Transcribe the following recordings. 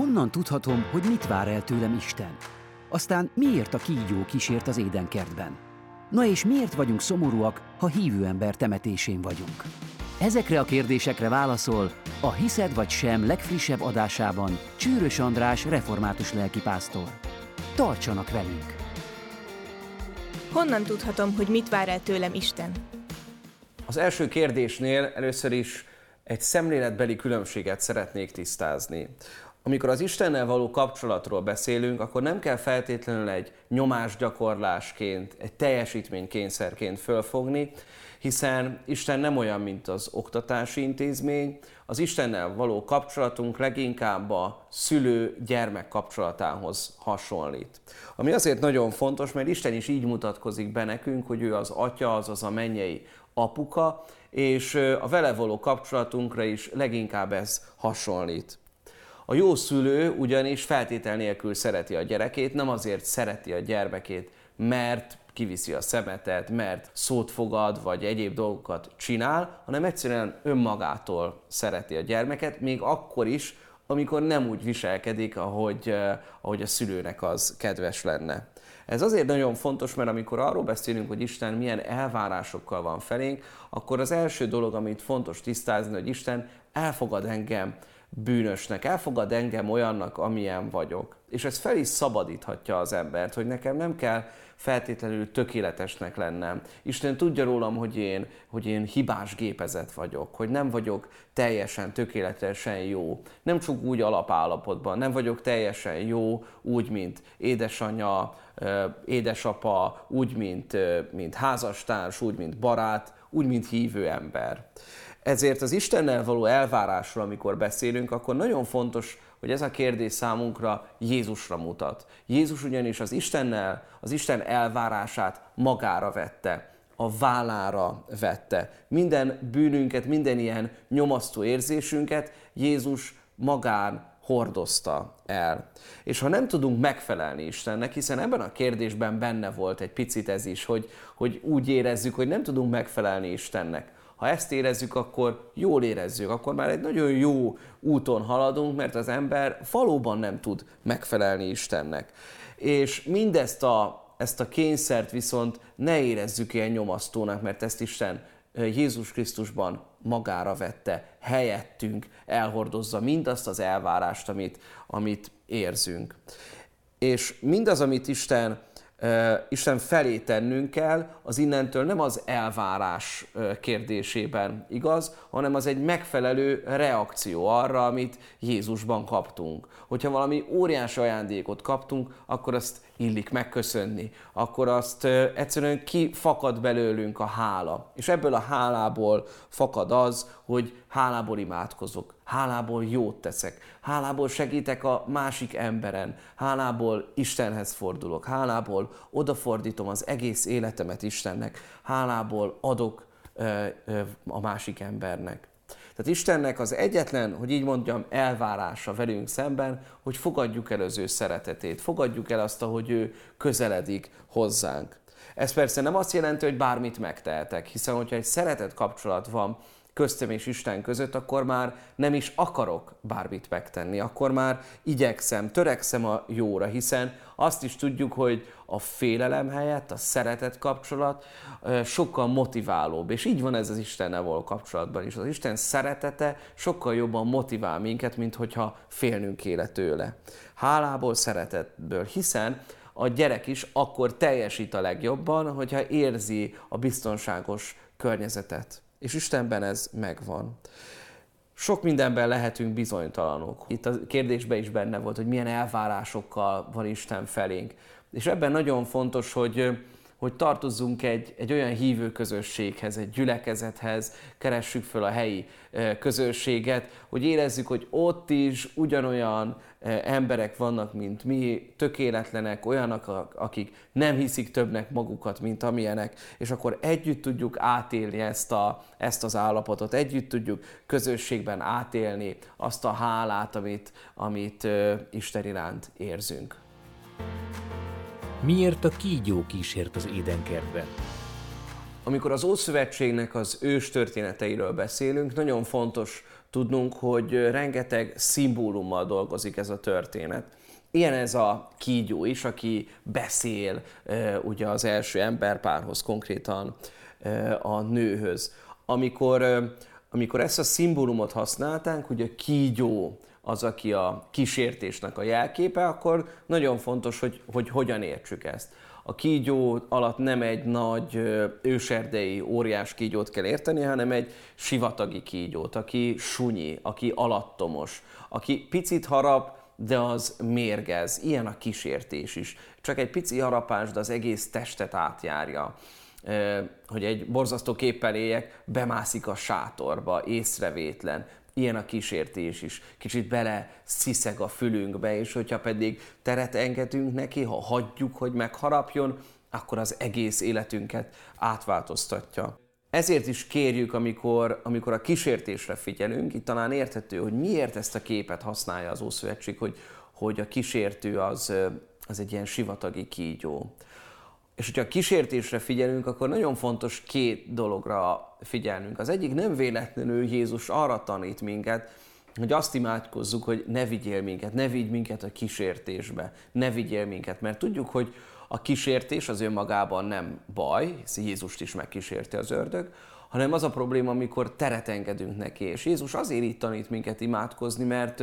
Honnan tudhatom, hogy mit vár el tőlem Isten? Aztán miért a kígyó kísért az édenkertben? Na és miért vagyunk szomorúak, ha hívő ember temetésén vagyunk? Ezekre a kérdésekre válaszol a Hiszed vagy sem legfrissebb adásában Csűrös András református lelkipásztor. Tartsanak velünk! Honnan tudhatom, hogy mit vár el tőlem Isten? Az első kérdésnél először is egy szemléletbeli különbséget szeretnék tisztázni. Amikor az Istennel való kapcsolatról beszélünk, akkor nem kell feltétlenül egy nyomásgyakorlásként, egy teljesítménykényszerként fölfogni, hiszen Isten nem olyan, mint az oktatási intézmény. Az Istennel való kapcsolatunk leginkább a szülő-gyermek kapcsolatához hasonlít. Ami azért nagyon fontos, mert Isten is így mutatkozik be nekünk, hogy ő az atya, azaz a mennyei apuka, és a vele való kapcsolatunkra is leginkább ez hasonlít. A jó szülő ugyanis feltétel nélkül szereti a gyerekét, nem azért szereti a gyermekét, mert kiviszi a szemetet, mert szót fogad, vagy egyéb dolgokat csinál, hanem egyszerűen önmagától szereti a gyermeket, még akkor is, amikor nem úgy viselkedik, ahogy, ahogy a szülőnek az kedves lenne. Ez azért nagyon fontos, mert amikor arról beszélünk, hogy Isten milyen elvárásokkal van felénk, akkor az első dolog, amit fontos tisztázni, hogy Isten elfogad engem bűnösnek, elfogad engem olyannak, amilyen vagyok. És ez fel is szabadíthatja az embert, hogy nekem nem kell feltétlenül tökéletesnek lennem. Isten tudja rólam, hogy én, hogy én hibás gépezet vagyok, hogy nem vagyok teljesen, tökéletesen jó. Nem csak úgy alapállapotban, nem vagyok teljesen jó, úgy, mint édesanyja, édesapa, úgy, mint, mint házastárs, úgy, mint barát, úgy, mint hívő ember. Ezért az Istennel való elvárásról, amikor beszélünk, akkor nagyon fontos, hogy ez a kérdés számunkra Jézusra mutat. Jézus ugyanis az Istennel, az Isten elvárását magára vette, a vállára vette. Minden bűnünket, minden ilyen nyomasztó érzésünket Jézus magán hordozta el. És ha nem tudunk megfelelni Istennek, hiszen ebben a kérdésben benne volt egy picit ez is, hogy, hogy úgy érezzük, hogy nem tudunk megfelelni Istennek, ha ezt érezzük, akkor jól érezzük, akkor már egy nagyon jó úton haladunk, mert az ember valóban nem tud megfelelni Istennek. És mindezt a, ezt a kényszert viszont ne érezzük ilyen nyomasztónak, mert ezt Isten Jézus Krisztusban magára vette, helyettünk elhordozza mindazt az elvárást, amit, amit érzünk. És mindaz, amit Isten Isten felé tennünk kell, az innentől nem az elvárás kérdésében igaz, hanem az egy megfelelő reakció arra, amit Jézusban kaptunk. Hogyha valami óriási ajándékot kaptunk, akkor azt illik megköszönni, akkor azt egyszerűen kifakad belőlünk a hála. És ebből a hálából fakad az, hogy hálából imádkozok, hálából jót teszek, hálából segítek a másik emberen, hálából Istenhez fordulok, hálából odafordítom az egész életemet Istennek, hálából adok ö, ö, a másik embernek. Tehát Istennek az egyetlen, hogy így mondjam, elvárása velünk szemben, hogy fogadjuk el az ő szeretetét, fogadjuk el azt, hogy ő közeledik hozzánk. Ez persze nem azt jelenti, hogy bármit megtehetek, hiszen hogyha egy szeretet kapcsolat van köztem és Isten között, akkor már nem is akarok bármit megtenni, akkor már igyekszem, törekszem a jóra, hiszen azt is tudjuk, hogy a félelem helyett a szeretet kapcsolat sokkal motiválóbb, és így van ez az Istennel való kapcsolatban is. Az Isten szeretete sokkal jobban motivál minket, mint hogyha félnünk éle tőle. Hálából, szeretetből, hiszen a gyerek is akkor teljesít a legjobban, hogyha érzi a biztonságos környezetet. És Istenben ez megvan. Sok mindenben lehetünk bizonytalanok. Itt a kérdésben is benne volt, hogy milyen elvárásokkal van Isten felénk. És ebben nagyon fontos, hogy hogy tartozzunk egy, egy olyan hívő közösséghez, egy gyülekezethez, keressük föl a helyi közösséget, hogy érezzük, hogy ott is ugyanolyan emberek vannak, mint mi, tökéletlenek, olyanok, akik nem hiszik többnek magukat, mint amilyenek, és akkor együtt tudjuk átélni ezt, a, ezt az állapotot, együtt tudjuk közösségben átélni azt a hálát, amit, amit Isten iránt érzünk. Miért a kígyó kísért az édenkertben? Amikor az Ószövetségnek az ős történeteiről beszélünk, nagyon fontos tudnunk, hogy rengeteg szimbólummal dolgozik ez a történet. Ilyen ez a kígyó is, aki beszél ugye az első emberpárhoz, konkrétan a nőhöz. Amikor, amikor ezt a szimbólumot használtánk, ugye kígyó az, aki a kísértésnek a jelképe, akkor nagyon fontos, hogy, hogy hogyan értsük ezt. A kígyó alatt nem egy nagy őserdei óriás kígyót kell érteni, hanem egy sivatagi kígyót, aki sunyi, aki alattomos, aki picit harap, de az mérgez. Ilyen a kísértés is. Csak egy pici harapás, de az egész testet átjárja. Hogy egy borzasztó képpel éljek, bemászik a sátorba, észrevétlen. Ilyen a kísértés is. Kicsit bele sziszeg a fülünkbe, és hogyha pedig teret engedünk neki, ha hagyjuk, hogy megharapjon, akkor az egész életünket átváltoztatja. Ezért is kérjük, amikor, amikor a kísértésre figyelünk, itt talán érthető, hogy miért ezt a képet használja az Ószövetség, hogy, hogy a kísértő az, az egy ilyen sivatagi kígyó. És hogyha a kísértésre figyelünk, akkor nagyon fontos két dologra figyelnünk. Az egyik nem véletlenül Jézus arra tanít minket, hogy azt imádkozzuk, hogy ne vigyél minket, ne vigy minket a kísértésbe, ne vigyél minket, mert tudjuk, hogy a kísértés az önmagában nem baj, hiszen Jézust is megkísérti az ördög, hanem az a probléma, amikor teret engedünk neki. És Jézus azért így tanít minket imádkozni, mert,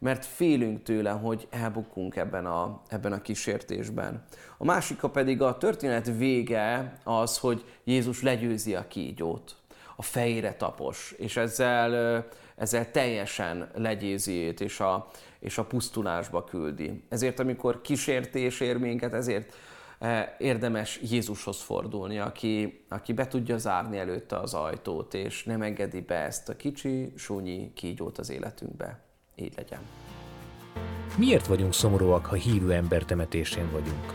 mert félünk tőle, hogy elbukunk ebben a, ebben a kísértésben. A másik pedig a történet vége az, hogy Jézus legyőzi a kígyót, a fejére tapos, és ezzel, ezzel teljesen legyőzi őt, és a, és a pusztulásba küldi. Ezért, amikor kísértés ér minket, ezért érdemes Jézushoz fordulni, aki, aki be tudja zárni előtte az ajtót, és nem engedi be ezt a kicsi, súnyi kígyót az életünkbe. Így legyen. Miért vagyunk szomorúak, ha hívő ember temetésén vagyunk?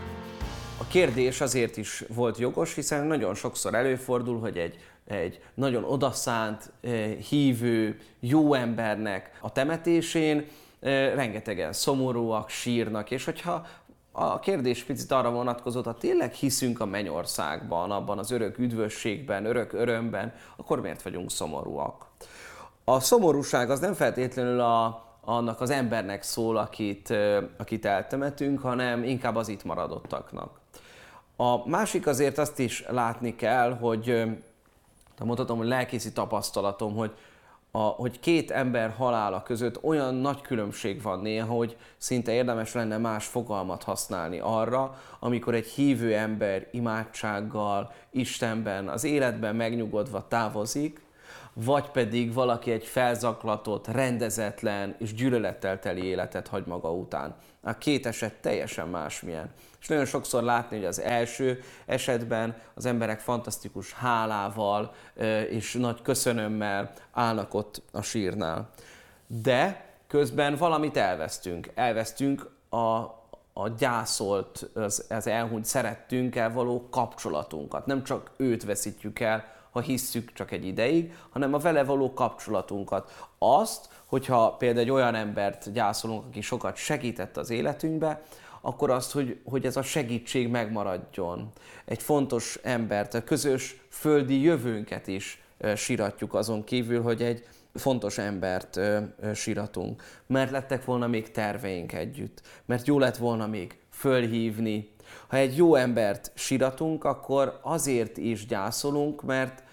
A kérdés azért is volt jogos, hiszen nagyon sokszor előfordul, hogy egy, egy nagyon odaszánt, eh, hívő, jó embernek a temetésén rengetegen szomorúak, sírnak, és hogyha a kérdés picit arra vonatkozott, ha tényleg hiszünk a mennyországban, abban az örök üdvösségben, örök örömben, akkor miért vagyunk szomorúak? A szomorúság az nem feltétlenül a, annak az embernek szól, akit, akit eltemetünk, hanem inkább az itt maradottaknak. A másik azért azt is látni kell, hogy mondhatom, hogy lelkészi tapasztalatom, hogy a, hogy két ember halála között olyan nagy különbség van néha, hogy szinte érdemes lenne más fogalmat használni arra, amikor egy hívő ember imádsággal, Istenben, az életben megnyugodva távozik, vagy pedig valaki egy felzaklatott, rendezetlen és gyűlölettel teli életet hagy maga után. A két eset teljesen másmilyen. És nagyon sokszor látni, hogy az első esetben az emberek fantasztikus hálával és nagy köszönömmel állnak ott a sírnál. De közben valamit elvesztünk. Elvesztünk a, a gyászolt, az, az elhunyt szerettünkkel való kapcsolatunkat. Nem csak őt veszítjük el, ha hisszük csak egy ideig, hanem a vele való kapcsolatunkat. Azt, hogyha például egy olyan embert gyászolunk, aki sokat segített az életünkbe, akkor azt, hogy, hogy ez a segítség megmaradjon. Egy fontos embert, a közös földi jövőnket is síratjuk azon kívül, hogy egy fontos embert ö. Mert lettek volna még terveink együtt. Mert jó lett volna még fölhívni. Ha egy jó embert síratunk, akkor azért is gyászolunk, mert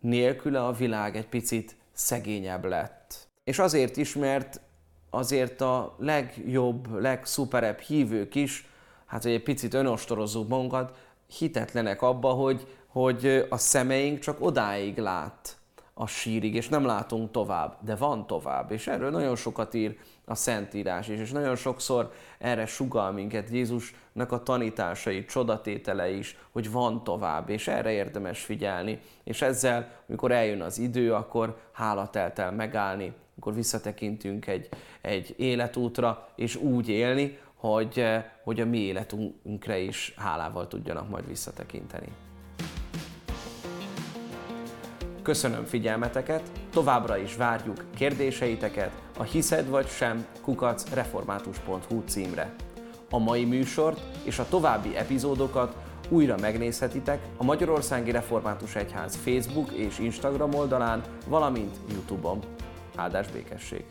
nélküle a világ egy picit szegényebb lett. És azért is, mert azért a legjobb, legszuperebb hívők is, hát hogy egy picit önostorozzuk magunkat, hitetlenek abba, hogy, hogy a szemeink csak odáig lát a sírig, és nem látunk tovább, de van tovább. És erről nagyon sokat ír a Szentírás is, és nagyon sokszor erre sugal minket Jézusnak a tanításai, csodatétele is, hogy van tovább, és erre érdemes figyelni. És ezzel, amikor eljön az idő, akkor hálateltel megállni, akkor visszatekintünk egy, egy életútra, és úgy élni, hogy, hogy a mi életünkre is hálával tudjanak majd visszatekinteni. Köszönöm figyelmeteket, továbbra is várjuk kérdéseiteket a hiszed vagy sem kukac református.hu címre. A mai műsort és a további epizódokat újra megnézhetitek a Magyarországi Református Egyház Facebook és Instagram oldalán, valamint Youtube-on. Áldás békesség!